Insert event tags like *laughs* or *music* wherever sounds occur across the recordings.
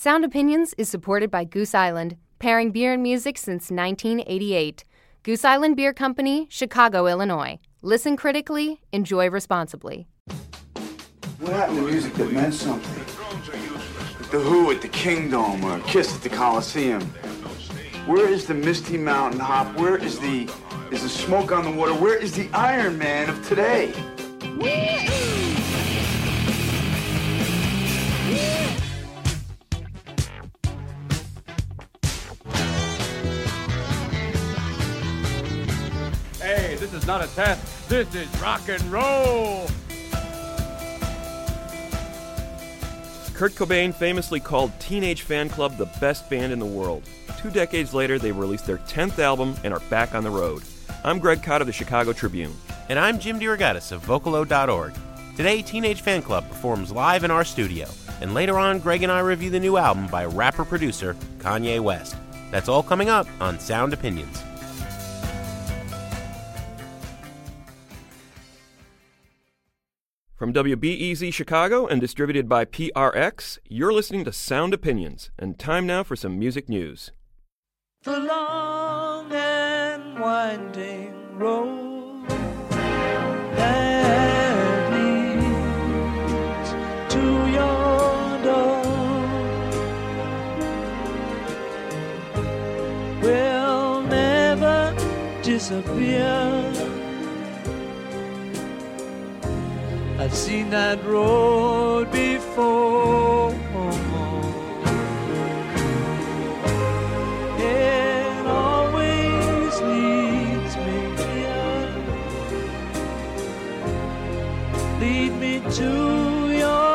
Sound Opinions is supported by Goose Island, pairing beer and music since 1988. Goose Island Beer Company, Chicago, Illinois. Listen critically, enjoy responsibly. What happened to music that meant something? The Who at the Kingdom or Kiss at the Coliseum. Where is the Misty Mountain Hop? Where is the is the smoke on the water? Where is the Iron Man of today? Not a test. This is rock and roll. Kurt Cobain famously called Teenage Fanclub the best band in the world. Two decades later, they released their 10th album and are back on the road. I'm Greg Kot of the Chicago Tribune. And I'm Jim DeRogatis of Vocalo.org. Today, Teenage Fanclub performs live in our studio, and later on, Greg and I review the new album by rapper producer Kanye West. That's all coming up on Sound Opinions. From WBEZ Chicago and distributed by PRX, you're listening to Sound Opinions, and time now for some music news. The long and winding road that leads to your door will never disappear. I've seen that road before. It always leads me here. Lead me to your.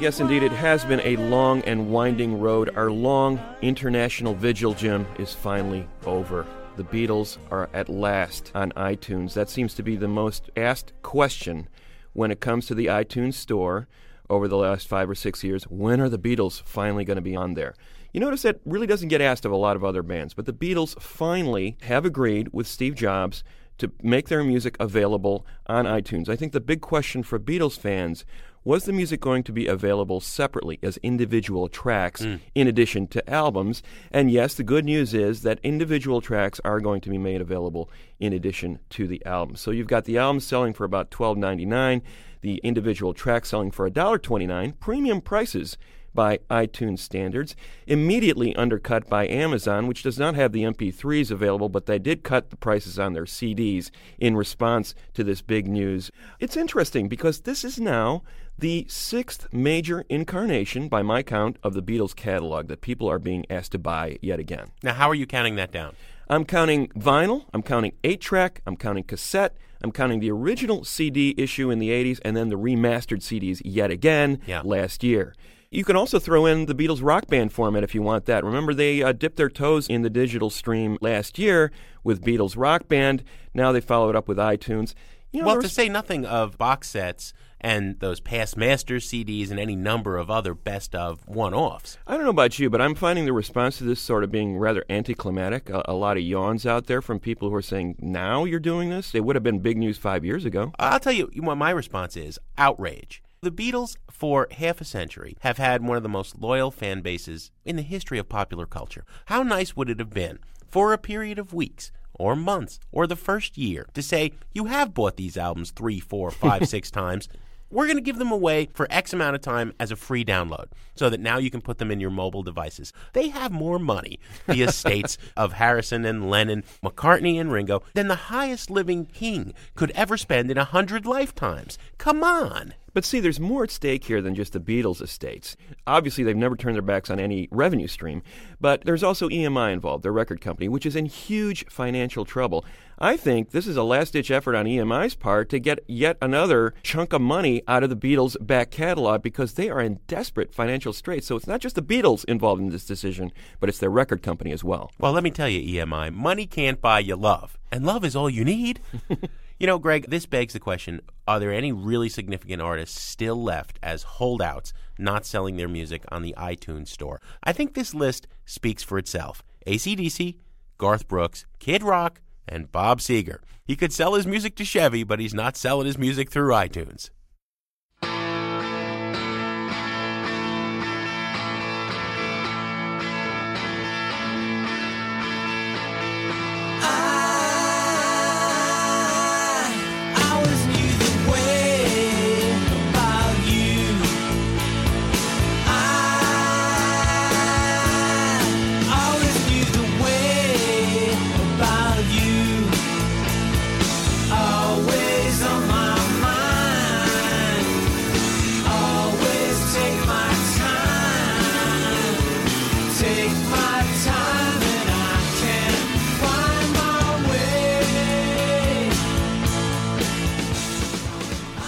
Yes, indeed, it has been a long and winding road. Our long international vigil, Jim, is finally over. The Beatles are at last on iTunes. That seems to be the most asked question when it comes to the iTunes store over the last five or six years. When are the Beatles finally going to be on there? You notice that really doesn't get asked of a lot of other bands, but the Beatles finally have agreed with Steve Jobs to make their music available on iTunes. I think the big question for Beatles fans was the music going to be available separately as individual tracks mm. in addition to albums? And yes, the good news is that individual tracks are going to be made available in addition to the album. So you've got the album selling for about $12.99, the individual track selling for $1.29, premium prices by iTunes standards, immediately undercut by Amazon, which does not have the MP3s available, but they did cut the prices on their CDs in response to this big news. It's interesting because this is now the sixth major incarnation, by my count, of the Beatles catalog that people are being asked to buy yet again. Now, how are you counting that down? I'm counting vinyl, I'm counting 8 track, I'm counting cassette, I'm counting the original CD issue in the 80s, and then the remastered CDs yet again Yeah. last year. You can also throw in the Beatles rock band format if you want that. Remember, they uh, dipped their toes in the digital stream last year with Beatles rock band. Now they follow it up with iTunes. You know, well, to say nothing of box sets and those past Masters CDs and any number of other best of one offs. I don't know about you, but I'm finding the response to this sort of being rather anticlimactic. A, a lot of yawns out there from people who are saying, now you're doing this? It would have been big news five years ago. I'll tell you what my response is outrage. The Beatles, for half a century, have had one of the most loyal fan bases in the history of popular culture. How nice would it have been for a period of weeks or months or the first year to say, you have bought these albums three, four, five, *laughs* six times. We're going to give them away for X amount of time as a free download so that now you can put them in your mobile devices. They have more money, the *laughs* estates of Harrison and Lennon, McCartney and Ringo, than the highest living king could ever spend in a hundred lifetimes. Come on. But see, there's more at stake here than just the Beatles' estates. Obviously, they've never turned their backs on any revenue stream, but there's also EMI involved, their record company, which is in huge financial trouble. I think this is a last ditch effort on EMI's part to get yet another chunk of money out of the Beatles' back catalog because they are in desperate financial straits. So it's not just the Beatles involved in this decision, but it's their record company as well. Well, let me tell you, EMI, money can't buy you love, and love is all you need. *laughs* you know, Greg, this begs the question are there any really significant artists still left as holdouts not selling their music on the iTunes store? I think this list speaks for itself ACDC, Garth Brooks, Kid Rock, and Bob Seger. He could sell his music to Chevy, but he's not selling his music through iTunes.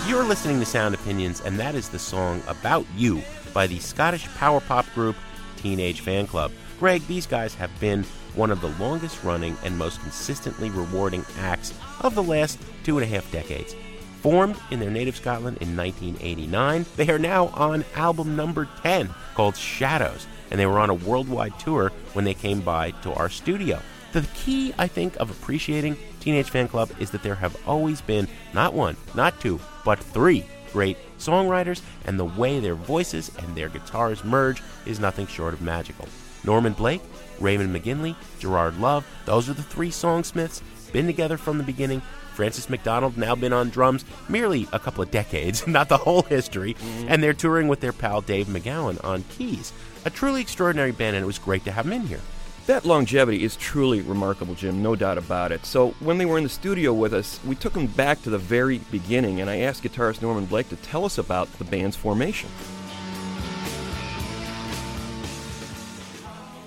You're listening to Sound Opinions, and that is the song About You by the Scottish power pop group Teenage Fan Club. Greg, these guys have been one of the longest running and most consistently rewarding acts of the last two and a half decades. Formed in their native Scotland in 1989, they are now on album number 10 called Shadows and they were on a worldwide tour when they came by to our studio. The key, I think, of appreciating Teenage Fanclub is that there have always been not one, not two, but three great songwriters, and the way their voices and their guitars merge is nothing short of magical. Norman Blake, Raymond McGinley, Gerard Love, those are the three songsmiths, been together from the beginning. Francis McDonald now been on drums merely a couple of decades, *laughs* not the whole history, mm-hmm. and they're touring with their pal Dave McGowan on keys. A truly extraordinary band, and it was great to have them in here. That longevity is truly remarkable, Jim, no doubt about it. So, when they were in the studio with us, we took them back to the very beginning, and I asked guitarist Norman Blake to tell us about the band's formation.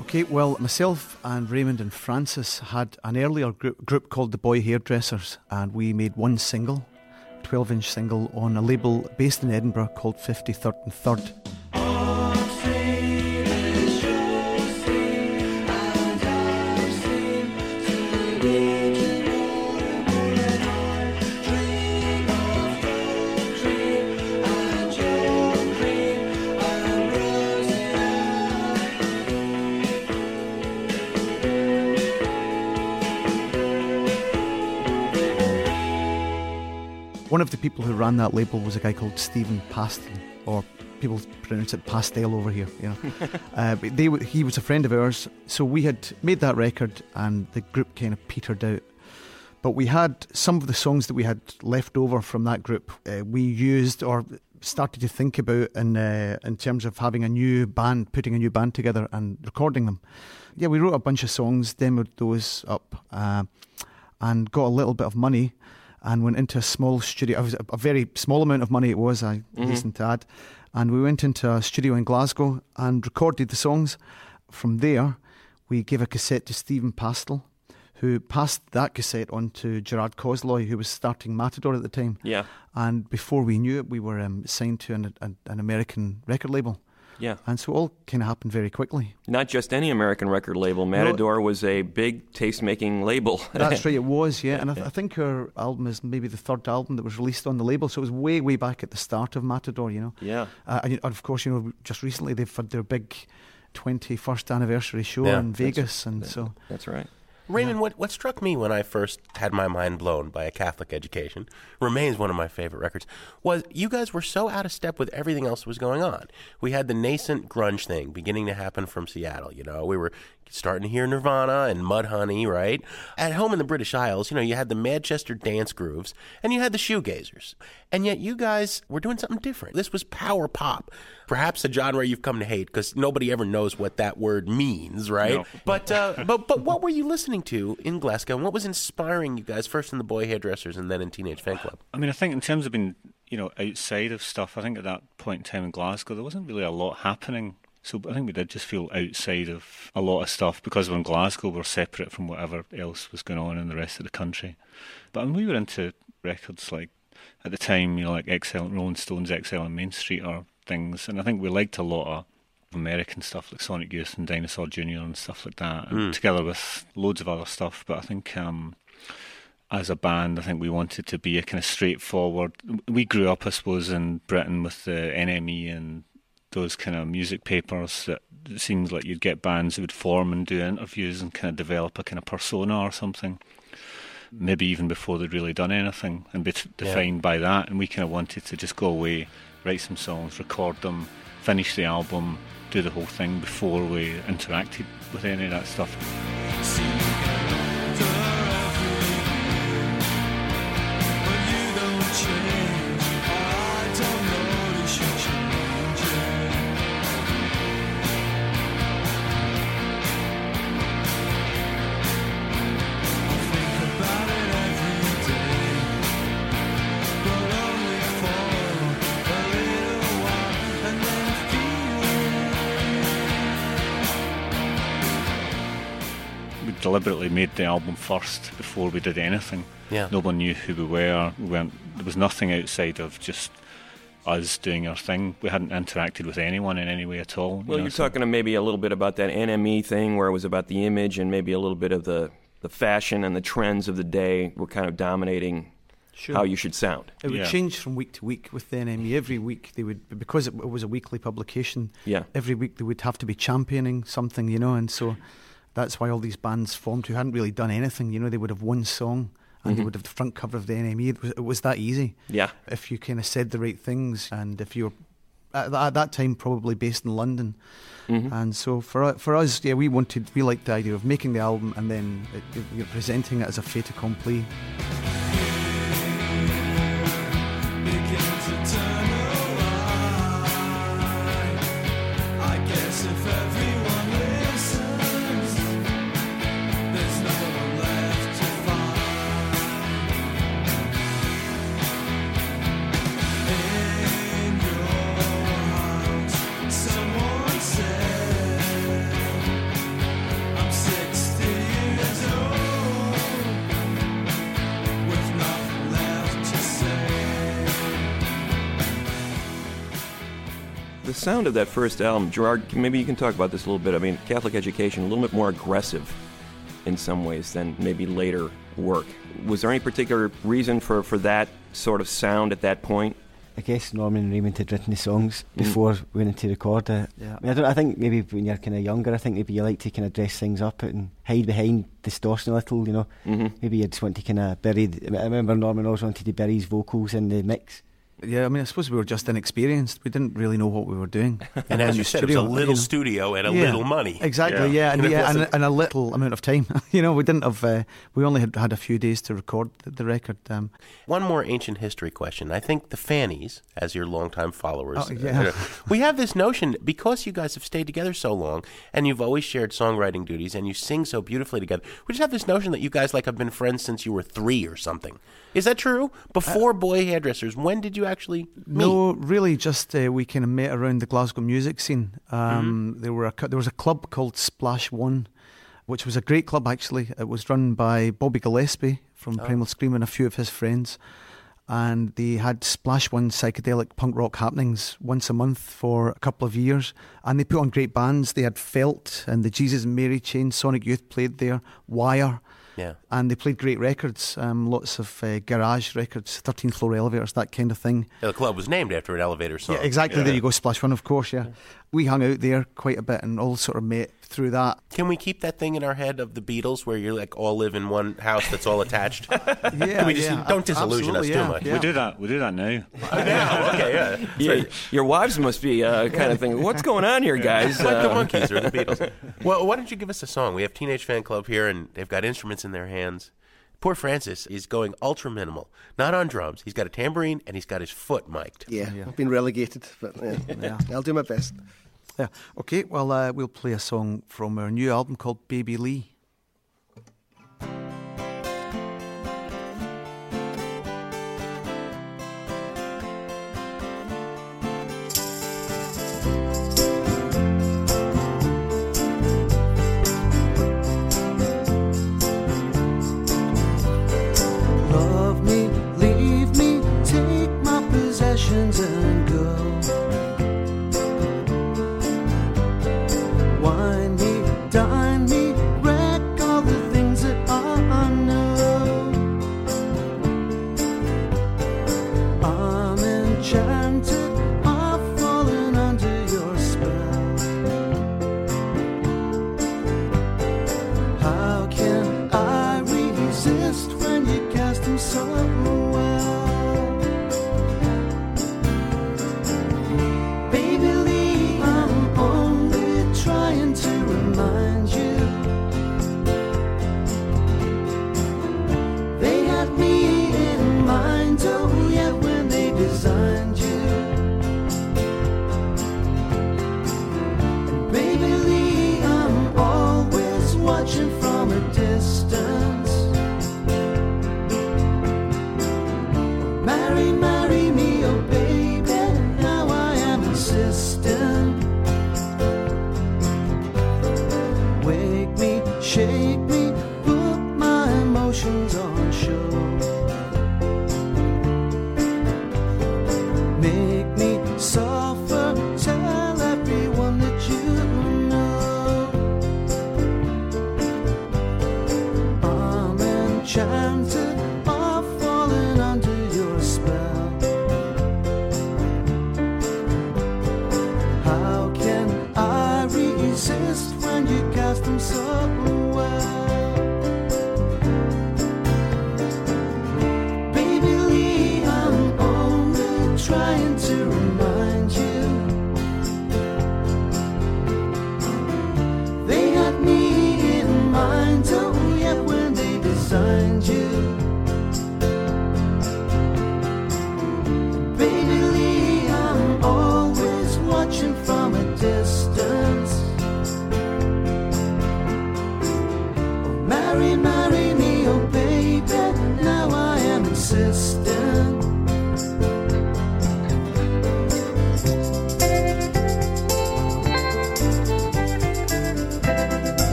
Okay, well, myself and Raymond and Francis had an earlier group, group called the Boy Hairdressers, and we made one single, 12 inch single, on a label based in Edinburgh called 53rd and 3rd. One of the people who ran that label was a guy called Stephen Pastel, or people pronounce it pastel over here. You know, *laughs* uh, they he was a friend of ours, so we had made that record, and the group kind of petered out. But we had some of the songs that we had left over from that group. Uh, we used or started to think about in uh, in terms of having a new band, putting a new band together and recording them. Yeah, we wrote a bunch of songs, demoed those up, uh, and got a little bit of money and went into a small studio. Was a very small amount of money it was, I mm-hmm. hasten to add. And we went into a studio in Glasgow and recorded the songs. From there, we gave a cassette to Stephen Pastel, who passed that cassette on to Gerard Cosloy, who was starting Matador at the time. Yeah. And before we knew it, we were um, signed to an, an, an American record label. Yeah. And so it all can happen very quickly. Not just any American record label. Matador no, was a big taste making label. that's right, it *laughs* was, yeah. And I, th- I, think her album is maybe the third album that was released on the label. So it was way, way back at the start of Matador, you know. Yeah. Uh, and of course, you know, just recently they've had their big 21st anniversary show yeah, in Vegas. and so. That's right. Raymond, what, what struck me when I first had my mind blown by a Catholic education, remains one of my favorite records, was you guys were so out of step with everything else that was going on. We had the nascent grunge thing beginning to happen from Seattle. You know, we were starting to hear Nirvana and Mudhoney, right? At home in the British Isles, you know, you had the Manchester dance grooves and you had the shoegazers. And yet you guys were doing something different. This was power pop. Perhaps a genre you've come to hate because nobody ever knows what that word means, right? No. *laughs* But uh, but but what were you listening to in Glasgow? And what was inspiring you guys first in the Boy Hairdressers and then in Teenage Fanclub? I mean, I think in terms of being you know outside of stuff, I think at that point in time in Glasgow there wasn't really a lot happening so I think we did just feel outside of a lot of stuff because we're in Glasgow, we're separate from whatever else was going on in the rest of the country. But when we were into records like at the time, you know, like Exile, Rolling Stones, Exile on Main Street or things, and I think we liked a lot of American stuff like Sonic Youth and Dinosaur Jr. and stuff like that, mm. together with loads of other stuff. But I think um, as a band, I think we wanted to be a kind of straightforward. We grew up, I suppose, in Britain with the NME and those kind of music papers that it seems like you'd get bands that would form and do interviews and kind of develop a kind of persona or something. Maybe even before they'd really done anything and be t- defined yeah. by that. And we kind of wanted to just go away, write some songs, record them, finish the album, do the whole thing before we interacted with any of that stuff. Made the album first before we did anything. Yeah. No one knew who we were. We weren't, there was nothing outside of just us doing our thing. We hadn't interacted with anyone in any way at all. Well, know, you're so- talking maybe a little bit about that NME thing where it was about the image and maybe a little bit of the, the fashion and the trends of the day were kind of dominating Sure. how you should sound. It would Yeah. change from week to week with the NME. Every week they would, because it, it was a weekly publication. Yeah. Every week they would have to be championing something, you know, and so that's why all these bands formed who hadn't really done anything. You know, they would have one song and they Mhm. would have the front cover of the NME. It was, it was that easy. Yeah. If you kind of said the right things, and if you were at, at that time probably based in London, Mhm. and so for for us, yeah, we wanted we liked the idea of making the album and then it, it- presenting it as a fait accompli. Sound of that first album, Gerard, maybe you can talk about this a little bit. I mean, Catholic Education, a little bit more aggressive in some ways than maybe later work. Was there any particular reason for, for that sort of sound at that point? I guess Norman and Raymond had written the songs before we went in to record it. Yeah. I, mean, I, don't, I think maybe when you're kind of younger, I think maybe you like to kind of dress things up and hide behind distortion a little, you know. Mhm. Maybe you just want to kind of bury. The, I remember Norman always wanted to bury his vocals in the mix. Yeah, I mean, I suppose we were just inexperienced. We didn't really know what we were doing. *laughs* And as you said, it was a little you know. studio and a Yeah, little money. Exactly, yeah, and, *laughs* And yeah, and, and a little amount of time. *laughs* you know, we didn't have. Uh, we only had had a few days to record the, the record. Um, One more ancient history question. I think the Fannies, as your longtime followers, Oh, yeah. uh, we have this notion because you guys have stayed together so long and you've always shared songwriting duties and you sing so beautifully together. We just have this notion that you guys like have been friends since you were three or something. Is that true? Before Boy Hairdressers, when did you actually meet? no, really, just uh, we kind of met around the Glasgow music scene. Um, There were a, there was a club called Splash One, which was a great club actually. It was run by Bobby Gillespie from Primal Scream and a few of his friends. And they had Splash One psychedelic punk rock happenings once a month for a couple of years. And they put on great bands. They had Felt and the Jesus and Mary Chain, Sonic Youth played there, Wire. Yeah. And they played great records, um, lots of uh, garage records, 13th floor elevators, that kind of thing. The club was named after an elevator song. Yeah, exactly. There you go, Splash One, of course. Yeah, we hung out there quite a bit and all sort of met through that. Can we keep that thing in our head of the Beatles where you're like all live in one house that's all attached? *laughs* Yeah, Can we just yeah, don't disillusion us absolutely, too much? yeah. We do that. We do that now. *laughs* now, okay, yeah. Yeah, your wives must be uh, kind of thinking, what's going on here, guys? like the Uh, Monkees or the *laughs* Beatles. Well, why don't you give us a song? We have Teenage Fan Club here, and they've got instruments in their hands. Poor Francis is going ultra minimal, not on drums. He's got a tambourine and he's got his foot mic'd. Yeah, I've been relegated, but yeah, I'll do my best. Yeah. Okay. Well, uh, we'll play a song from our new album called Baby Lee.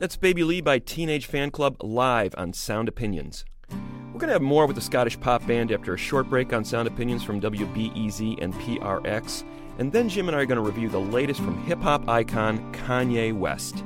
That's Baby Lee by Teenage Fan Club live on Sound Opinions. We're going to have more with the Scottish pop band after a short break on Sound Opinions from WBEZ and PRX. And then Jim and I are going to review the latest from hip hop icon Kanye West.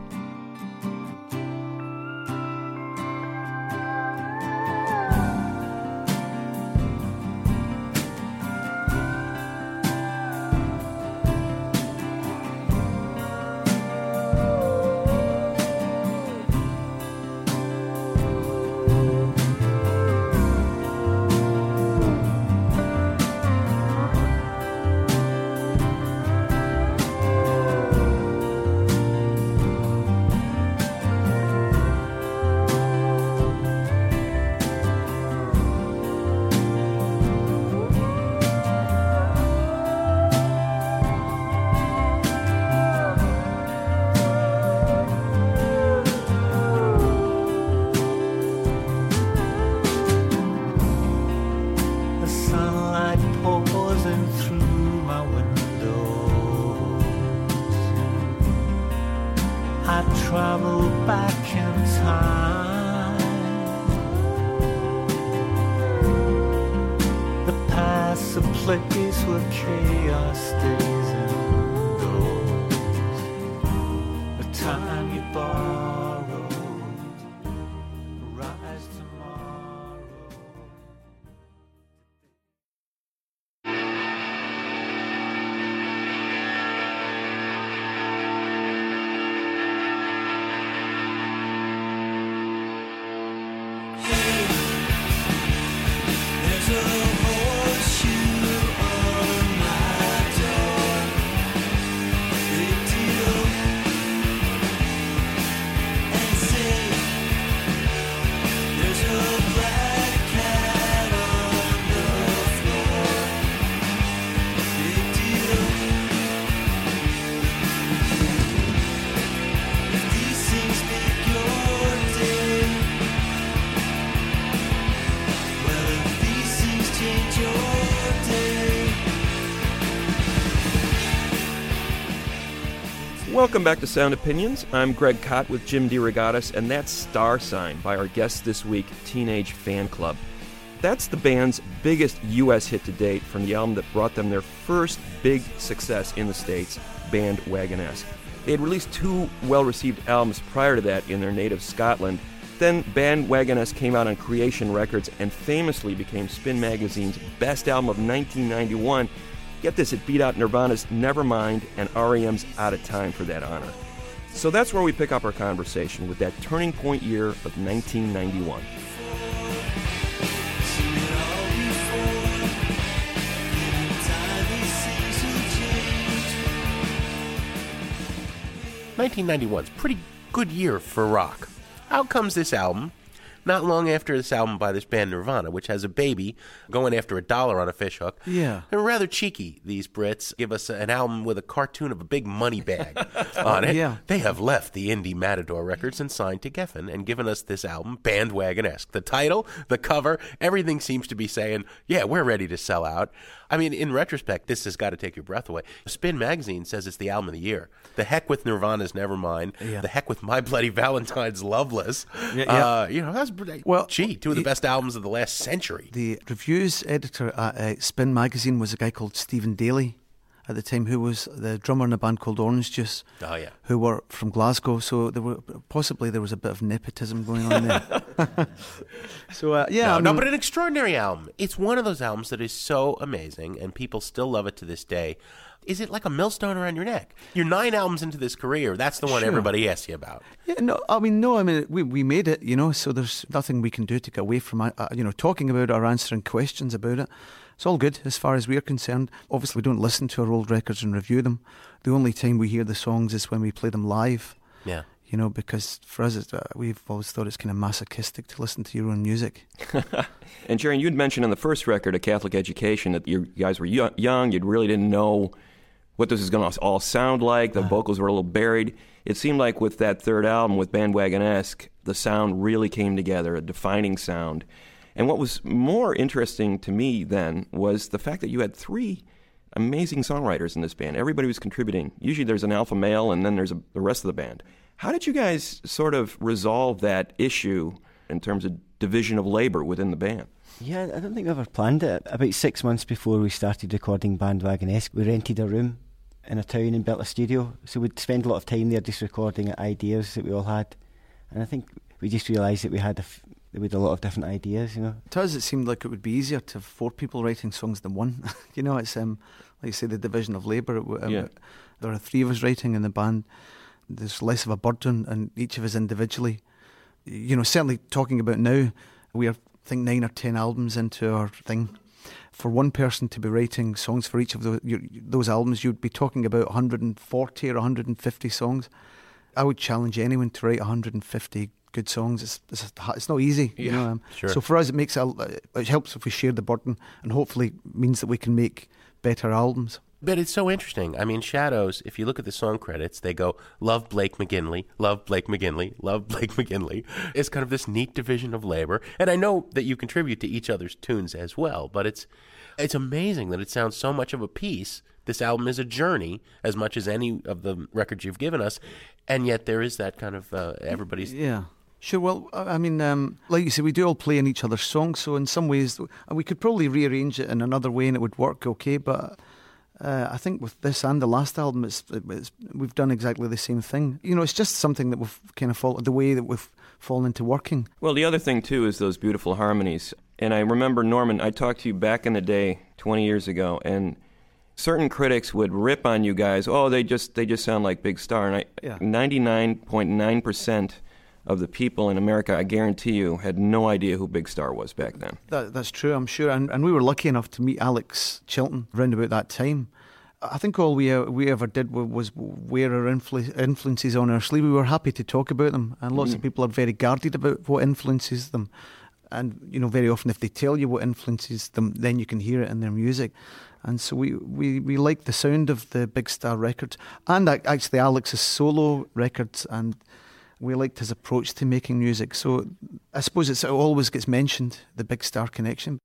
There's Welcome back to Sound Opinions. I'm Greg Kot with Jim DeRogatis, and that's Star Sign by our guest this week, Teenage Fan Club. That's the band's biggest U.S. hit to date from the album that brought them their first big success in the States, Bandwagonesque. They had released two well received albums prior to that in their native Scotland. Then Bandwagonesque came out on Creation Records and famously became Spin Magazine's best album of 1991. Get this, it beat out Nirvana's Nevermind and REM's Out of Time for that honor. So that's where we pick up our conversation with that turning point year of 1991. Nineteen ninety one's pretty good year for rock. Out comes this album. Not long after this album by this band Nirvana, which has a baby going after a dollar on a fishhook. Yeah. They're rather cheeky, these Brits. Give us an album with a cartoon of a big money bag *laughs* on it. Yeah. They have left the indie Matador Records and signed to Geffen and given us this album, Bandwagon-esque. The title, the cover, everything seems to be saying, yeah, we're ready to sell out. I mean, in retrospect, this has got to take your breath away. Spin Magazine says it's the album of the year. The heck with Nirvana's Nevermind. Yeah. The heck with My Bloody Valentine's Loveless. Yeah, yeah. Uh, you know, that's Well, gee, two of the it- best albums of the last century. The reviews editor at uh, Spin Magazine was a guy called Steven Daly at the time, who was the drummer in a band called Orange Juice. Oh, yeah. Who were from Glasgow, so there were possibly there was a bit of nepotism going on there. *laughs* so uh, yeah, no, I no, but an extraordinary album. It's one of those albums that is so amazing, and people still love it to this day. Is it like a millstone around your neck? You're nine albums into this career. That's the one Sure. everybody asks you about. Yeah, no, I mean, no, I mean, we, we made it, you know, so there's nothing we can do to get away from, uh, uh, you know, talking about it or answering questions about it. It's all good as far as we're concerned. Obviously, we don't listen to our old records and review them. The only time we hear the songs is when we play them live, Yeah. you know, because for us, it's, uh, we've always thought it's kind of masochistic to listen to your own music. *laughs* And Sharon, you'd mentioned on the first record, A Catholic Education, that you guys were yo- young, you really didn't know what this was going to all sound like. The vocals were a little buried. It seemed like with that third album, with Bandwagon esque, the sound really came together, a defining sound. And what was more interesting to me then was the fact that you had three amazing songwriters in this band. Everybody was contributing. Usually there's an alpha male and then there's a, the rest of the band. How did you guys sort of resolve that issue in terms of division of labor within the band? Yeah, I don't think we ever planned it. About six months before we started recording Bandwagon Esque, we rented a room in a town and built a studio. So we'd spend a lot of time there just recording ideas that we all had. And I think we just realised that we had a f- that we had a lot of different ideas, you know. To us, it seemed like it would be easier to have four people writing songs than one. *laughs* you know, it's um, like you say, the division of labour. Um, Yeah. There are three of us writing in the band. There's less of a burden, and each of us individually. You know, certainly talking about now, we are I think nine or ten albums into our thing. For one person to be writing songs for each of those, you, those albums, you'd be talking about 140 or 150 songs. I would challenge anyone to write 150 good songs. It's it's, it's not easy, you know. um, sure. So for us, it makes a, it helps if we share the burden, and hopefully means that we can make better albums. But it's so interesting. I mean, Shadows, if you look at the song credits, they go, Love Blake McGinley, Love Blake McGinley, Love Blake McGinley. It's kind of this neat division of labor. And I know that you contribute to each other's tunes as well, but it's it's amazing that it sounds so much of a piece. This album is a journey as much as any of the records you've given us. And yet there is that kind of uh, everybody's. Yeah. Sure. Well, I mean, um, like you say, we do all play in each other's songs, so in some ways, we could probably rearrange it in another way, and it would work okay. But uh, I think with this and the last album, it's, it's we've done exactly the same thing. You know, it's just something that we've kind of followed the way that we've fallen into working. Well, the other thing too is those beautiful harmonies. And I remember Norman, I talked to you back in the day, 20 years ago, and certain critics would rip on you guys. Oh, they just they just sound like Big Star. And I, Yeah. 99.9 percent of the people in America, I guarantee you, had no idea who Big Star was back then. That, that's true, I'm sure. And, and we were lucky enough to meet Alex Chilton around about that time. I think all we uh, we ever did was wear our influ- influences on our sleeve. We were happy to talk about them, and lots of people are very guarded about what influences them. And you know, very often, if they tell you what influences them, then you can hear it in their music. And so we we, we like the sound of the Big Star records, and actually Alex's solo records, and we liked his approach to making music. So I suppose it always gets mentioned, the Big Star connection.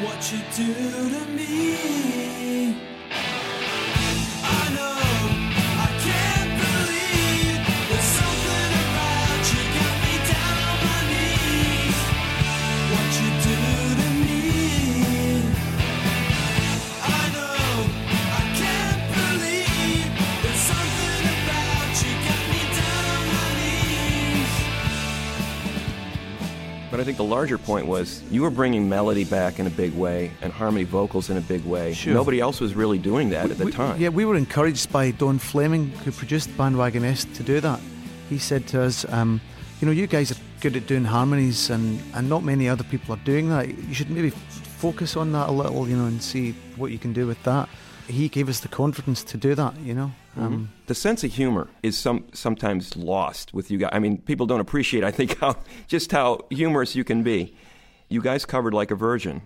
what you do to me. But I think the larger point was you were bringing melody back in a big way and harmony vocals in a big way. Sure. Nobody else was really doing that at the We- time. Yeah, we were encouraged by Don Fleming, who produced Bandwagonesque, to do that. He said to us, um, you know, you guys are good at doing harmonies, and, and not many other people are doing that. You should maybe focus on that a little, you know, and see what you can do with that. He gave us the confidence to do that, you know. Um, the sense of humor is some sometimes lost with you guys. I mean, people don't appreciate, I think, *laughs* how just how humorous you can be. You guys covered like a virgin.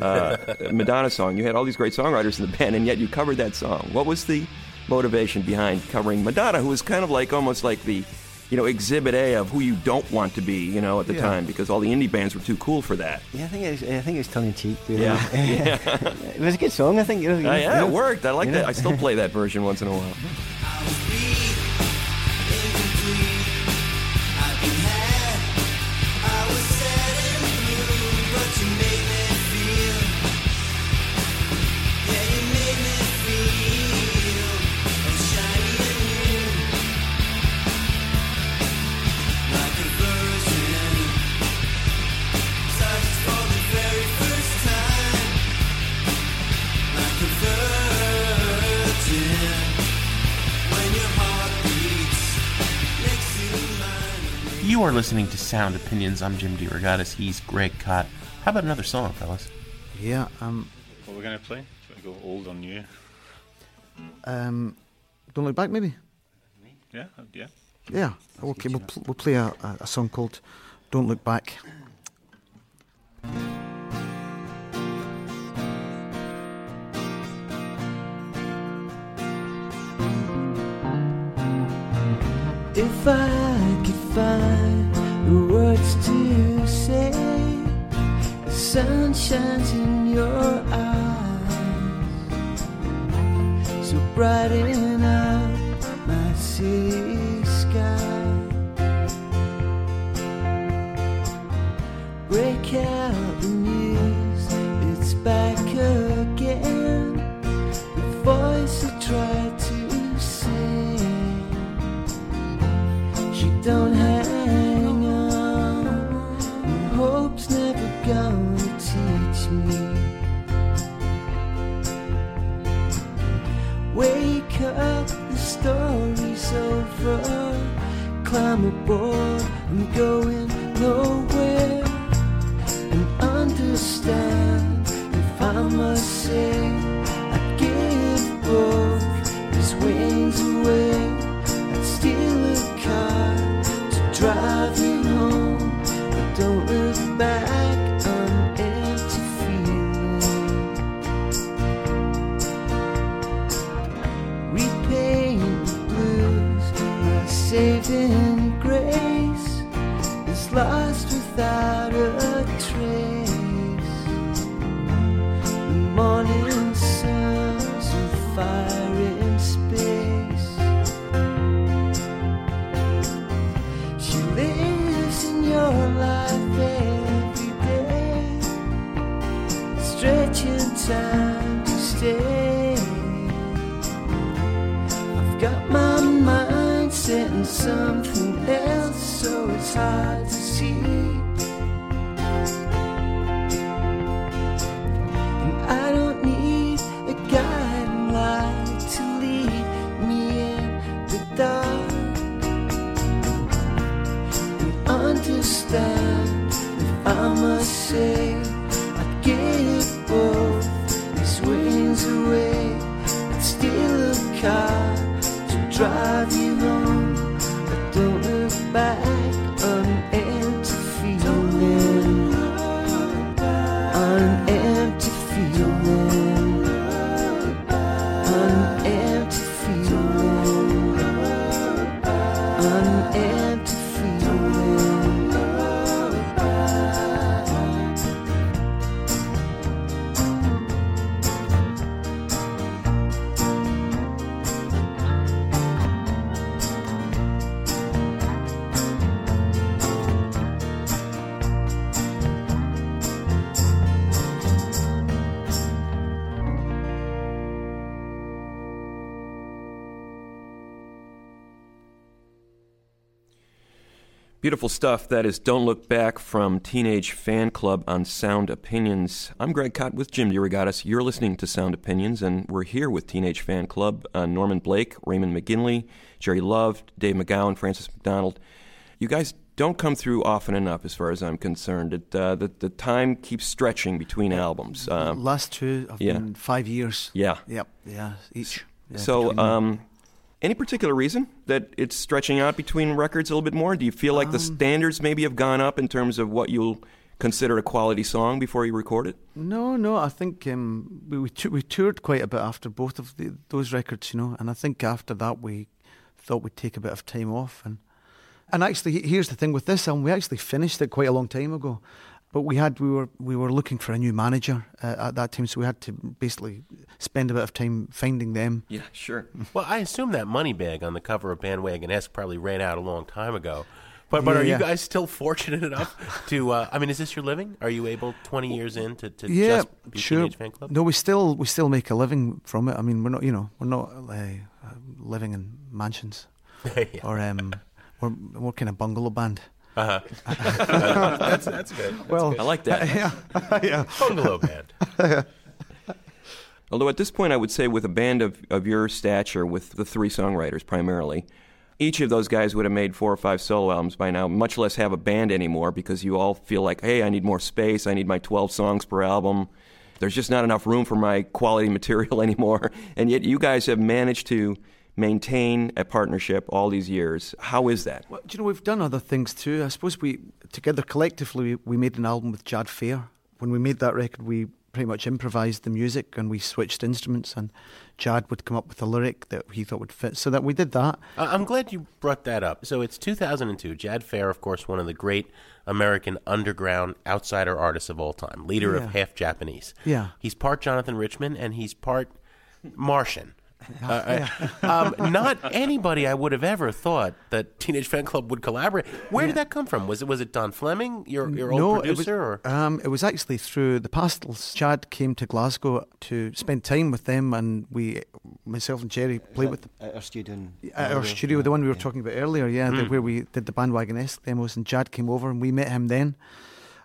Uh, *laughs* Madonna song. You had all these great songwriters in the band, and yet you covered that song. What was the motivation behind covering Madonna, who was kind of like almost like the, you know, exhibit A of who you don't want to be, you know, at the Yeah. time, because all the indie bands were too cool for that. Yeah, I think it's, I think it's tongue in cheek. Really. *laughs* Yeah. yeah. it was a good song. I think. You know, Uh, yeah, you it worked. I like that. know? I still *laughs* play that version once in a while. You are listening to Sound Opinions. I'm Jim DeRogatis. He's Greg Kot. How about another song, fellas? yeah, um, What we're going to play? Should we go old or new? um, Don't Look Back, maybe? Yeah, uh, yeah. Yeah, okay, we'll, pl- we'll play a, a, a song called Don't Look Back. If I sun shines in your eyes. So brighten up my city sky. Break out Climb aboard, I'm going nowhere. And understand if I must something else, so it's hard to see. Beautiful stuff. That is Don't Look Back from Teenage Fanclub on Sound Opinions. I'm Greg Kot with Jim DeRogatis. You're listening to Sound Opinions, and we're here with Teenage Fanclub. Uh, Norman Blake, Raymond McGinley, Gerry Love, Dave McGowan, Francis Macdonald. You guys don't come through often enough, as far as I'm concerned. It, uh, the, the time keeps stretching between albums. Um, Last two have yeah. been five years. yeah. Yep. Yeah. Each. Yeah, so, um, any particular reason that it's stretching out between records a little bit more? Do you feel like the Um, standards maybe have gone up in terms of what you'll consider a quality song before you record it? No, no. I think um, we we, tou- we toured quite a bit after both of the, those records, you know. And I think after that we thought we'd take a bit of time off. And and actually, here's the thing with this album: we actually finished it quite a long time ago. But we had we were we were looking for a new manager uh, at that time, so we had to basically spend a bit of time finding them. Yeah, sure. *laughs* Well, I assume that money bag on the cover of Bandwagonesque probably ran out a long time ago. But but Yeah, are yeah. you guys still fortunate enough to? Uh, I mean, is this your living? Are you able twenty years in to, to yeah, just be sure. Teenage Fanclub? No, we still we still make a living from it. I mean, we're not you know we're not uh, uh, living in mansions *laughs* Yeah. or um, we're we're kind of bungalow band. Uh-huh. *laughs* that's that's good. That's Well, good. I like that. *laughs* yeah, yeah. bungalow band. *laughs* Although at this point, I would say with a band of, of your stature, with the three songwriters primarily, each of those guys would have made four or five solo albums by now, much less have a band anymore because you all feel like, hey, I need more space. I need my 12 songs per album. There's just not enough room for my quality material anymore. And yet you guys have managed to maintain a partnership all these years. How is that? Well, do you know we've done other things too? I suppose we together collectively we made an album with Jad Fair. When we made that record, we pretty much improvised the music and we switched instruments and Jad would come up with a lyric that he thought would fit. So that we did that. I- I'm glad you brought that up. So it's 2002. Jad Fair, of course, one of the great American underground outsider artists of all time, leader Yeah. of Half Japanese. Yeah. He's part Jonathan Richman and he's part Martian. Uh, *laughs* uh, um, not anybody I would have ever thought that Teenage Fanclub would collaborate. Where did that come from? Was it was it Don Fleming, your your old no, producer, it was, or um, it was actually through the Pastels. Jad came to Glasgow to spend time with them, and we, myself and Gerry, played with At our studio. in at our Galway, studio, yeah, the one we were yeah. talking about earlier, yeah, the, Mm. where we did the Bandwagonesque demos, and Jad came over, and we met him then.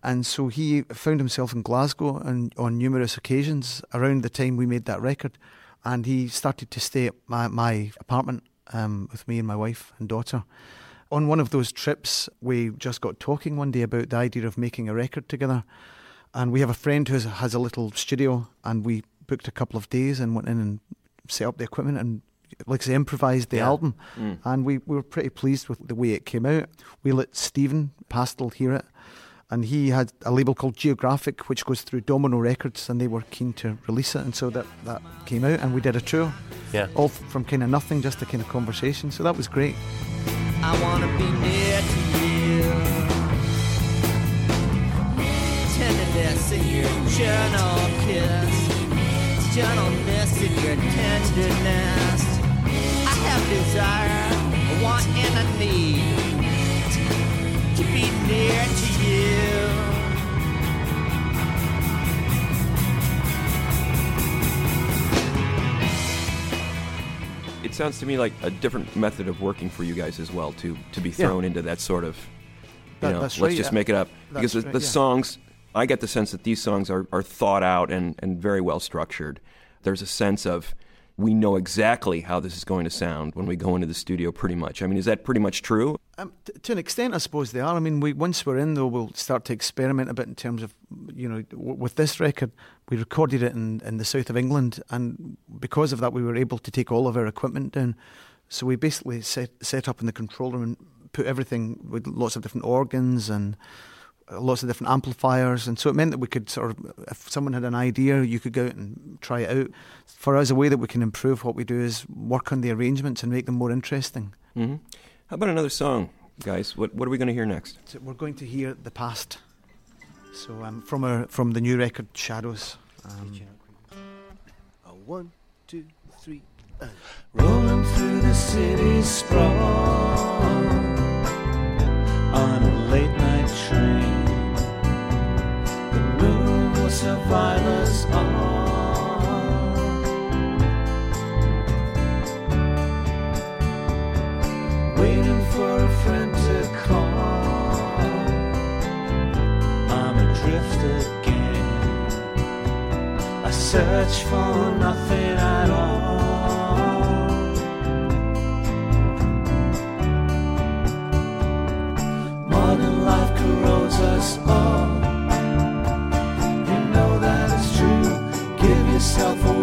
And so he found himself in Glasgow and on numerous occasions around the time we made that record, and he started to stay at my, my apartment um, with me and my wife and daughter. On one of those trips, we just got talking one day about the idea of making a record together. And we have a friend who has, has a little studio, and we booked a couple of days and went in and set up the equipment and, like I say, improvised the Yeah. album. Mm. And we, we were pretty pleased with the way it came out. We let Stephen Pastel hear it, and he had a label called Geographic, which goes through Domino Records, and they were keen to release it. And so that, that came out, and we did a tour, yeah. all f- from kind of nothing, just a kind of conversation. So that was great. I wanna be near to you. Tenderness in your gentle kiss, gentleness in your tenderness. I have desire, a want, and a need to be near to you. It sounds to me like a different method of working for you guys as well, to to be Yeah. thrown into that sort of, you That- know, that's let's right, just yeah. make it up. because That's the, the yeah. songs, I get the sense that these songs are, are thought out and, and very well structured. There's a sense of we know exactly how this is going to sound when we go into the studio. Pretty much. I mean, is that pretty much true? Um, t- to an extent, I suppose they are. I mean, we once we're in, though, we'll start to experiment a bit in terms of, you know, w- with this record, we recorded it in, in the south of England, and because of that, we were able to take all of our equipment down. So we basically set set up in the control room and put everything with lots of different organs and lots of different amplifiers, and so it meant that we could sort of, if someone had an idea, you could go out and try it out. For us, a way that we can improve what we do is work on the arrangements and make them more interesting. hmm How about another song, guys? What what are we going to hear next? So we're going to hear the past. So um, from our from the new record Shadows. Um, one, two, three. Rolling through the city sprawl on Waiting for a friend to call. I'm adrift again. I search for nothing at all. Yourself a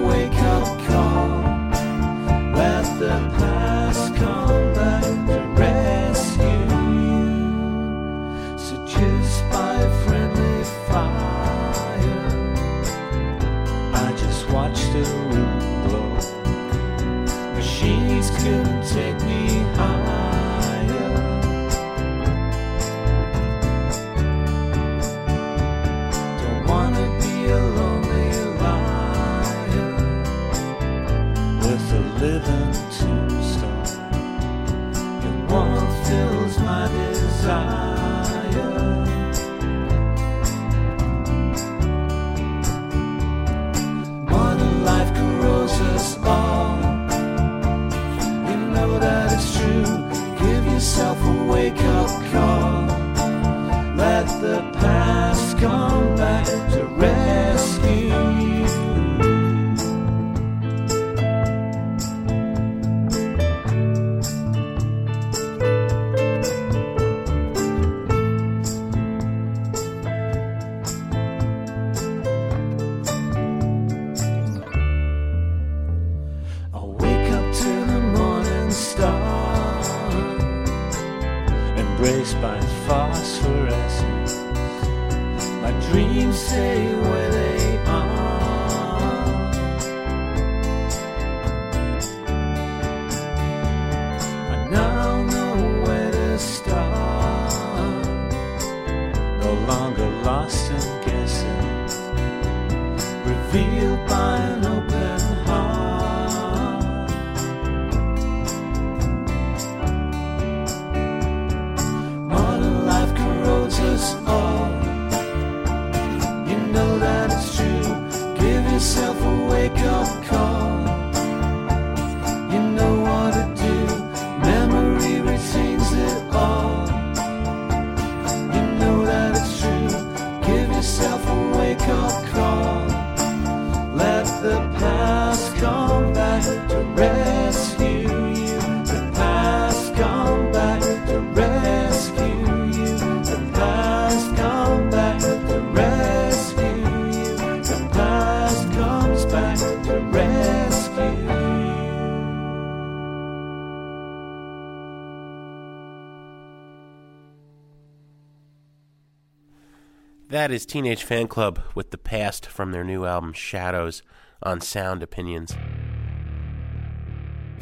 That is Teenage Fanclub with the past from their new album Shadows on Sound Opinions.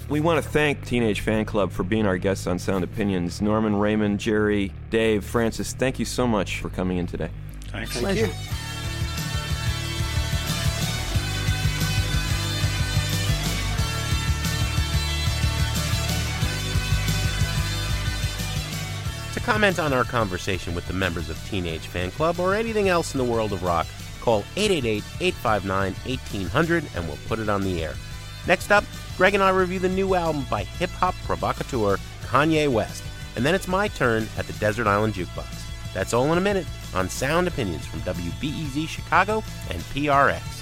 We want to thank Teenage Fanclub for being our guests on Sound Opinions. Norman, Raymond, Gerry, Dave, Francis, thank you so much for coming in today. Thanks. Pleasure. To comment on our conversation with the members of Teenage Fanclub or anything else in the world of rock, call 888 859 1800 and we'll put it on the air. Next up, Greg and I review the new album by hip hop provocateur Kanye West. And then it's my turn at the Desert Island Jukebox. That's all in a minute on Sound Opinions from WBEZ Chicago and PRX.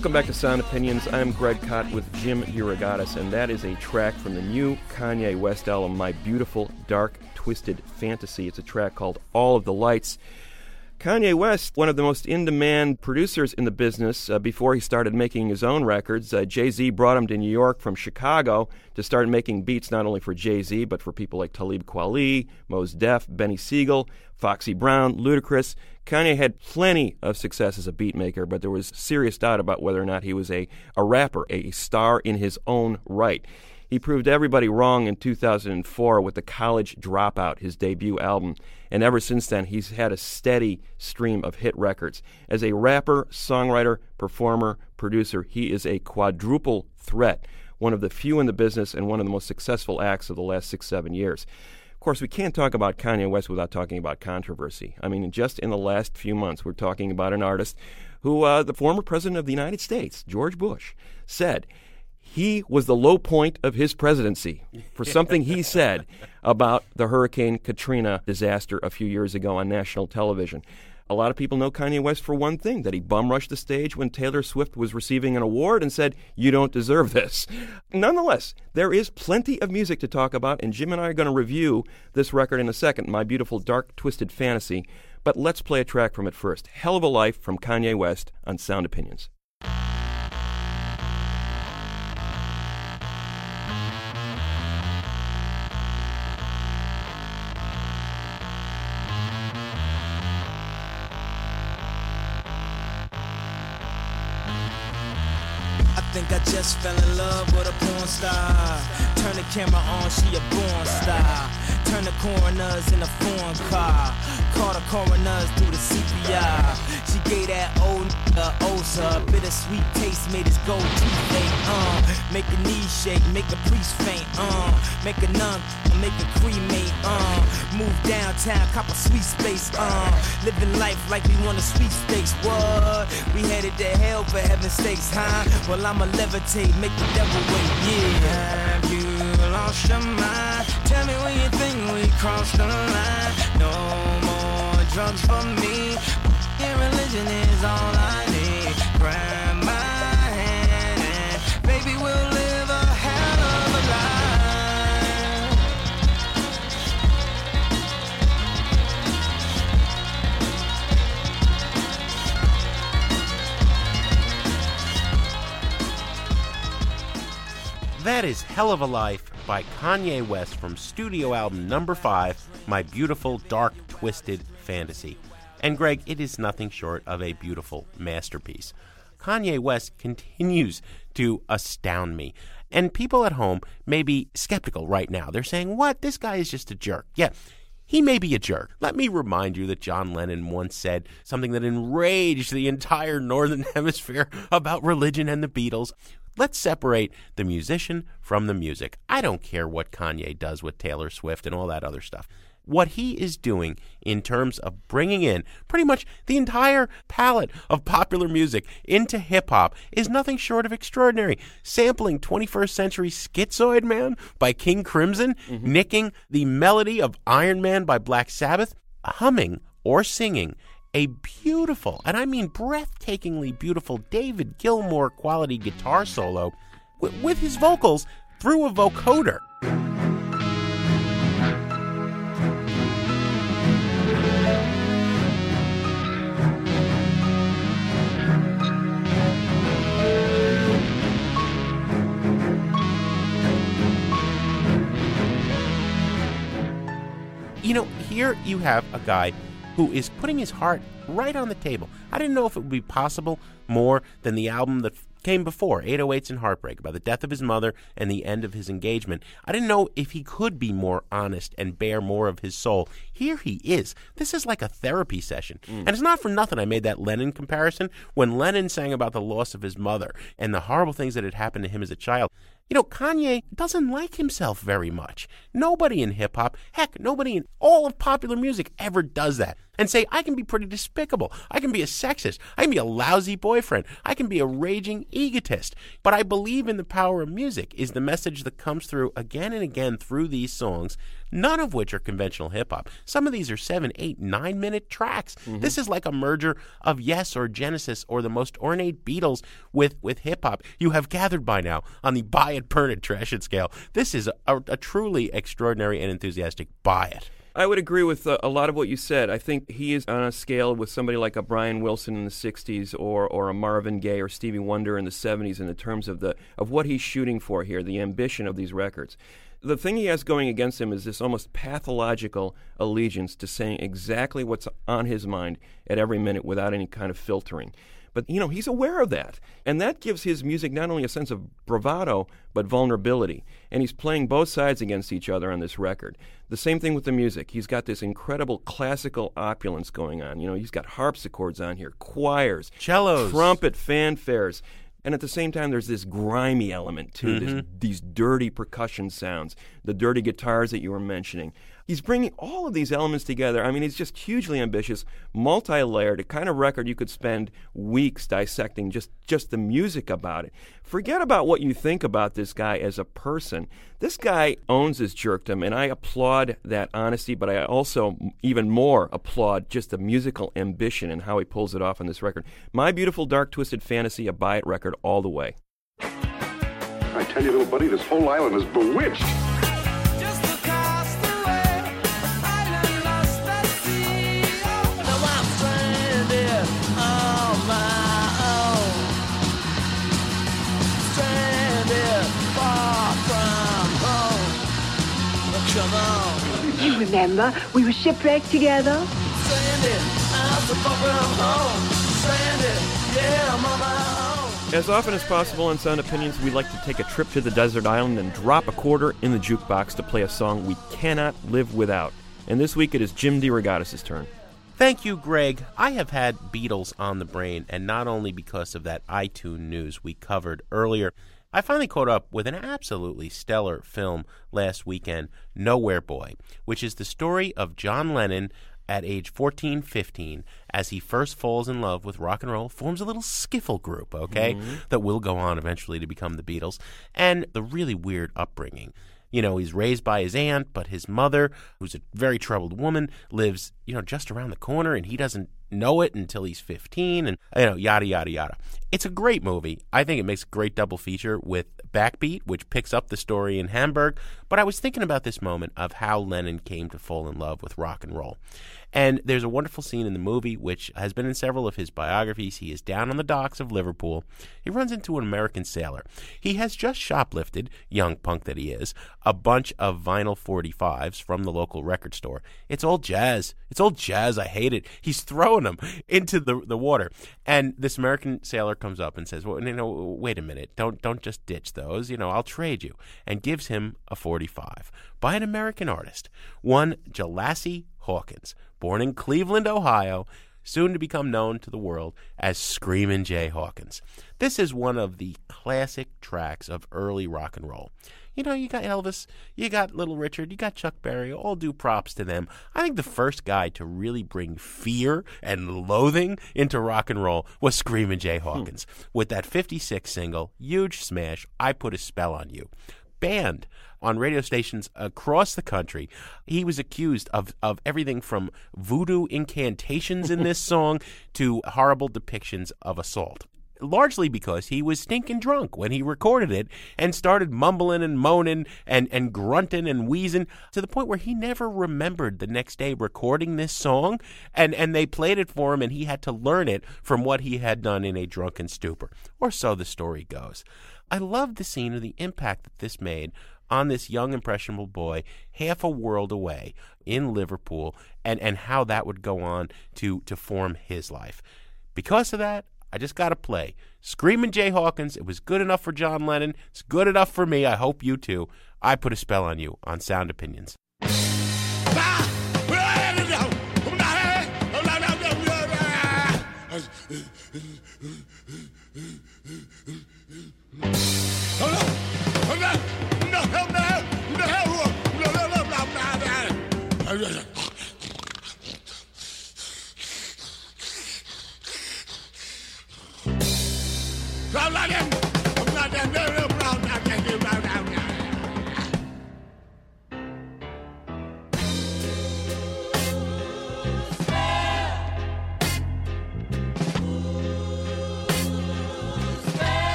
Welcome back to Sound Opinions. I'm Greg Kot with Jim DeRogatis, and that is a track from the new Kanye West album, My Beautiful Dark Twisted Fantasy. It's a track called All of the Lights. Kanye West, one of the most in demand producers in the business uh, before he started making his own records. Uh, Jay Z brought him to New York from Chicago to start making beats not only for Jay Z, but for people like Talib Kweli, Mos Def, Beanie Sigel, Foxy Brown, Ludacris. Kanye had plenty of success as a beatmaker, but there was serious doubt about whether or not he was a, a rapper, a star in his own right. He proved everybody wrong in 2004 with The College Dropout, his debut album, and ever since then he's had a steady stream of hit records. As a rapper, songwriter, performer, producer, he is a quadruple threat, one of the few in the business and one of the most successful acts of the last six, seven years. Of course, we can't talk about Kanye West without talking about controversy. I mean, just in the last few months, we're talking about an artist who uh, the former president of the United States, George Bush, said he was the low point of his presidency for *laughs* something he said about the Hurricane Katrina disaster a few years ago on national television. A lot of people know Kanye West for one thing that he bum rushed the stage when Taylor Swift was receiving an award and said, You don't deserve this. Nonetheless, there is plenty of music to talk about, and Jim and I are going to review this record in a second, My Beautiful Dark Twisted Fantasy. But let's play a track from it first Hell of a Life from Kanye West on Sound Opinions. Just fell in love with a porn star. Turn the camera on, she a born star. Turn the coroners in a foreign car. Call the coroners through the CPI. She gave that old nigga Osa. Bittersweet taste made his gold teeth faint. Uh, make a knee shake, make a priest faint. Uh, make a nun, make a cremate. Uh, move downtown, cop a sweet space. Uh, living life like we want a sweet space. What? We headed to hell for heaven's sakes, huh? Well, I'ma levitate, make the devil wait. Yeah. Have you lost your mind? Tell me you think we crossed the line. No more drugs for me. Your religion is all I need. Grab my hand and baby, we'll live a hell of a life. That is Hell of a Life by Kanye West from studio album number five, My Beautiful Dark Twisted Fantasy. And Greg, it is nothing short of a beautiful masterpiece. Kanye West continues to astound me. And people at home may be skeptical right now. They're saying, What? This guy is just a jerk. Yeah. He may be a jerk. Let me remind you that John Lennon once said something that enraged the entire Northern *laughs* Hemisphere about religion and the Beatles. Let's separate the musician from the music. I don't care what Kanye does with Taylor Swift and all that other stuff. What he is doing in terms of bringing in pretty much the entire palette of popular music into hip hop is nothing short of extraordinary. Sampling 21st Century Schizoid Man by King Crimson, mm-hmm. nicking the melody of Iron Man by Black Sabbath, humming or singing a beautiful, and I mean breathtakingly beautiful, David Gilmour quality guitar solo wi- with his vocals through a vocoder. You know, here you have a guy who is putting his heart right on the table. I didn't know if it would be possible more than the album that came before, 808s and Heartbreak, about the death of his mother and the end of his engagement. I didn't know if he could be more honest and bear more of his soul. Here he is. This is like a therapy session. Mm. And it's not for nothing I made that Lennon comparison. When Lennon sang about the loss of his mother and the horrible things that had happened to him as a child, you know, Kanye doesn't like himself very much. Nobody in hip hop, heck, nobody in all of popular music ever does that and say, I can be pretty despicable. I can be a sexist. I can be a lousy boyfriend. I can be a raging egotist. But I believe in the power of music, is the message that comes through again and again through these songs, none of which are conventional hip hop. Some of these are seven, eight, nine minute tracks. Mm-hmm. This is like a merger of Yes or Genesis or the most ornate Beatles with, with hip hop you have gathered by now on the buy it, burn it, trash it scale. This is a, a truly extraordinary and enthusiastic buy it. I would agree with uh, a lot of what you said. I think he is on a scale with somebody like a Brian Wilson in the '60s, or or a Marvin Gaye or Stevie Wonder in the '70s, in the terms of the of what he's shooting for here, the ambition of these records. The thing he has going against him is this almost pathological allegiance to saying exactly what's on his mind at every minute without any kind of filtering. But you know he's aware of that, and that gives his music not only a sense of bravado but vulnerability. And he's playing both sides against each other on this record. The same thing with the music. He's got this incredible classical opulence going on. You know, he's got harpsichords on here, choirs, Cellos. trumpet fanfares. And at the same time, there's this grimy element too. This, mm-hmm. these dirty percussion sounds, the dirty guitars that you were mentioning. He's bringing all of these elements together. I mean, he's just hugely ambitious, multi-layered, a kind of record you could spend weeks dissecting just just the music about it. Forget about what you think about this guy as a person. This guy owns his jerkdom, and I applaud that honesty. But I also, even more, applaud just the musical ambition and how he pulls it off on this record. My beautiful dark twisted fantasy, a buy it record all the way. I tell you, little buddy, this whole island is bewitched. Remember, we were shipwrecked together. Stranded, I'm so far from home. Stranded, yeah, I'm on my own. As often as possible on Sound Opinions, we like to take a trip to the desert island and drop a quarter in the jukebox to play a song we cannot live without. And this week it is Jim DeRogatis' turn. Thank you, Greg. I have had Beatles on the brain, and not only because of that iTunes news we covered earlier. I finally caught up with an absolutely stellar film last weekend, Nowhere Boy, which is the story of John Lennon at age 14, 15, as he first falls in love with rock and roll, forms a little skiffle group, okay, mm-hmm. that will go on eventually to become the Beatles, and the really weird upbringing. You know, he's raised by his aunt, but his mother, who's a very troubled woman, lives, you know, just around the corner and he doesn't know it until he's 15 and you know yada yada yada. It's a great movie. I think it makes a great double feature with backbeat which picks up the story in hamburg. But i was thinking about this moment of how lennon came to fall in love with rock and roll. And there's a wonderful scene in the movie which has been in several of his biographies. He is down on the docks of liverpool. He runs into an american sailor. He has just shoplifted young punk that he is a bunch of vinyl 45s from the local record store. It's old jazz. It's old jazz. I hate it. He's throwing them into the the water. And this American sailor comes up and says, "Well, you know, wait a minute. Don't don't just ditch those. You know, I'll trade you." And gives him a 45 by an American artist, one Jalacy Hawkins, born in Cleveland, Ohio, soon to become known to the world as Screamin' Jay Hawkins. This is one of the classic tracks of early rock and roll. You know, you got Elvis, you got Little Richard, you got Chuck Berry, all due props to them. I think the first guy to really bring fear and loathing into rock and roll was Screamin' Jay hmm. Hawkins with that 56 single, huge smash, I Put a Spell on You. Banned on radio stations across the country. He was accused of, of everything from voodoo incantations in this *laughs* song to horrible depictions of assault largely because he was stinking drunk when he recorded it and started mumbling and moaning and, and grunting and wheezing to the point where he never remembered the next day recording this song and, and they played it for him and he had to learn it from what he had done in a drunken stupor. Or so the story goes. I love the scene of the impact that this made on this young impressionable boy half a world away in Liverpool and, and how that would go on to, to form his life. Because of that, I just got to play. Screaming Jay Hawkins. It was good enough for John Lennon. It's good enough for me. I hope you too. I put a spell on you on Sound Opinions. *laughs*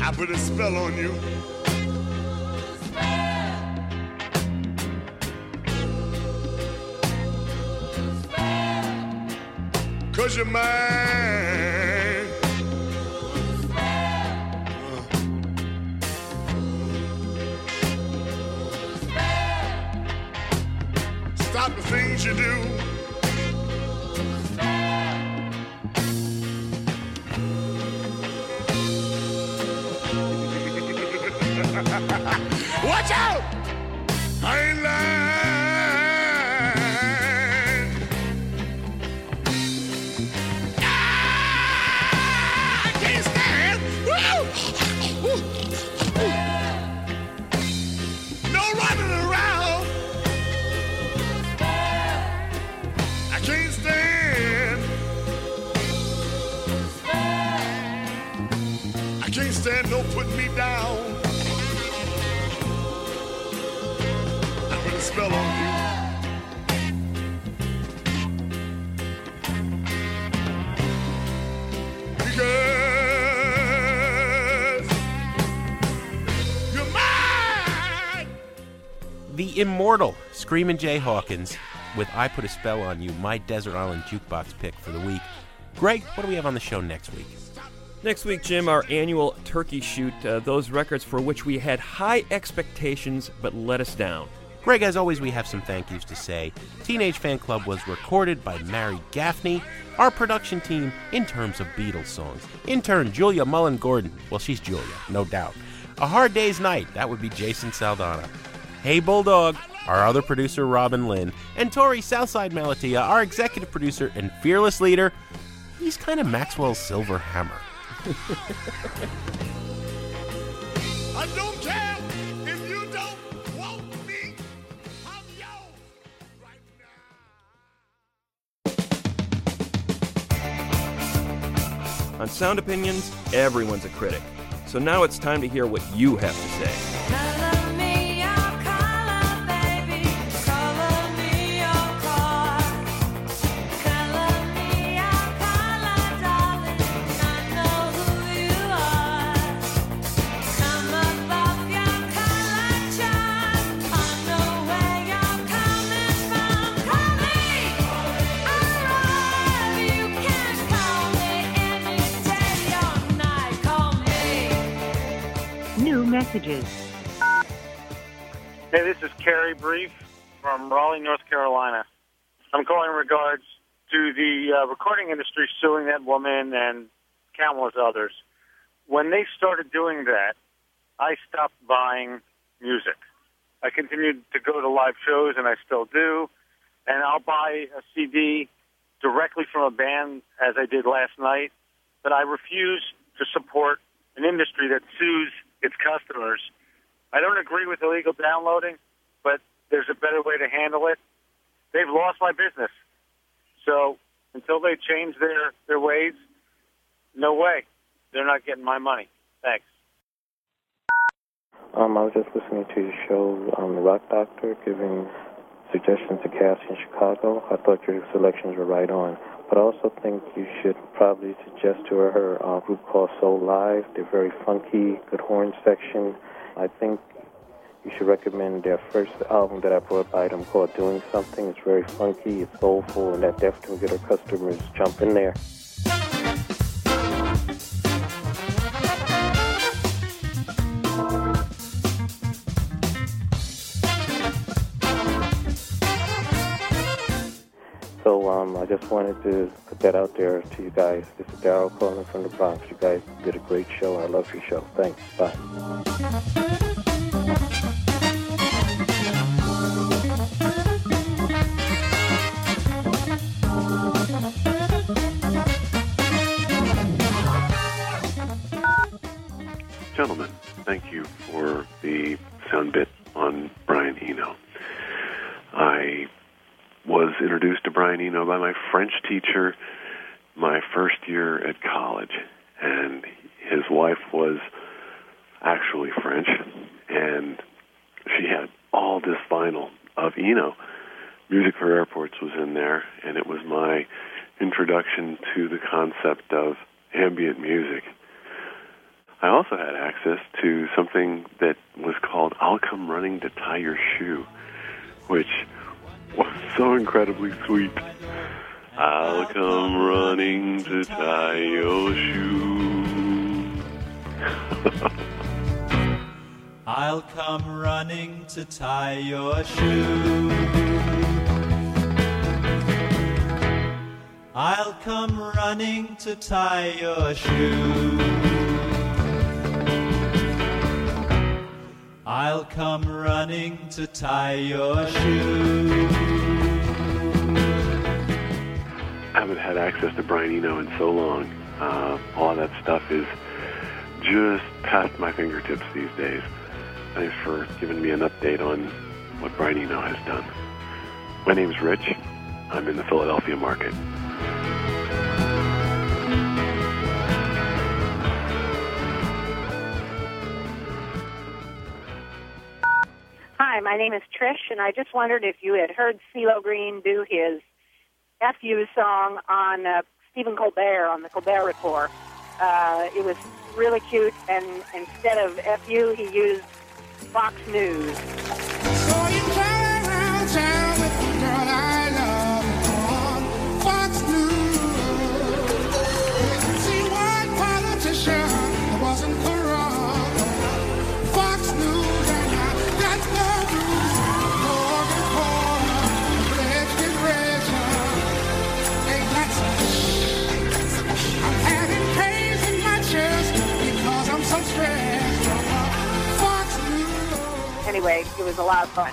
I put a spell on you. Cause you're mine. The immortal Screamin' Jay Hawkins with I Put a Spell on You, my Desert Island Jukebox pick for the week. Greg, what do we have on the show next week? Next week, Jim, our annual turkey shoot, uh, those records for which we had high expectations but let us down. Greg, as always, we have some thank yous to say. Teenage Fanclub was recorded by Mary Gaffney. Our production team, in terms of Beatles songs. Intern Julia Mullen Gordon. Well, she's Julia, no doubt. A Hard Day's Night, that would be Jason Saldanha. Hey Bulldog, our other producer Robin Linn. And Torey Southside Malatia, our executive producer and fearless leader. He's kind of Maxwell's silver hammer. *laughs* I don't care if you don't want me. I'm yours right now. On Sound Opinions, everyone's a critic. So now it's time to hear what you have to say. Messages. Hey, this is Kerry Brief from Raleigh, North Carolina. I'm calling in regards to the uh, recording industry suing that woman and countless others. When they started doing that, I stopped buying music. I continued to go to live shows, and I still do. And I'll buy a CD directly from a band, as I did last night. But I refuse to support an industry that sues its customers. I don't agree with illegal downloading, but there's a better way to handle it. They've lost my business. So until they change their, their ways, no way. They're not getting my money. Thanks. Um, I was just listening to your show, um, The Rock Doctor, giving suggestions to cast in Chicago. I thought your selections were right on. But I also think you should probably suggest to her uh, group called Soulive. They're very funky, good horn section. I think you should recommend their first album that I brought by them called Doing Something. It's very funky, it's soulful, and that definitely get her customers jumping there. Wanted to put that out there to you guys. This is Daryl calling from the Bronx. You guys did a great show. I love your show. Thanks. Bye. Eno by my French teacher my first year at college, and his wife was actually French, and she had all this vinyl of Eno. Music for Airports was in there, and it was my introduction to the concept of ambient music. I also had access to something that was called I'll Come Running to Tie Your Shoe, which was so incredibly sweet. *laughs* I'll come running to tie your shoe. I'll come running to tie your shoe. I'll come running to tie your shoe. I'll come running to tie your shoe. I haven't had access to Brian Eno in so long. Uh, all that stuff is just past my fingertips these days. Thanks for giving me an update on what Brian Eno has done. My name's Rich. I'm in the Philadelphia market. Hi, my name is Trish, and I just wondered if you had heard CeeLo Green do his FU song on uh, Stephen Colbert on the Colbert Report. Uh, it was really cute, and instead of FU, he used Fox News. Fox Anyway, it was a lot of fun.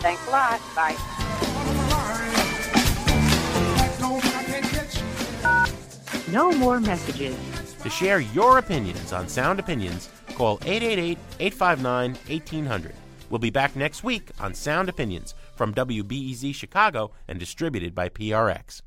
Thanks a lot. Bye. No more messages. To share your opinions on Sound Opinions, call 888 859 1800. We'll be back next week on Sound Opinions from WBEZ Chicago and distributed by PRX.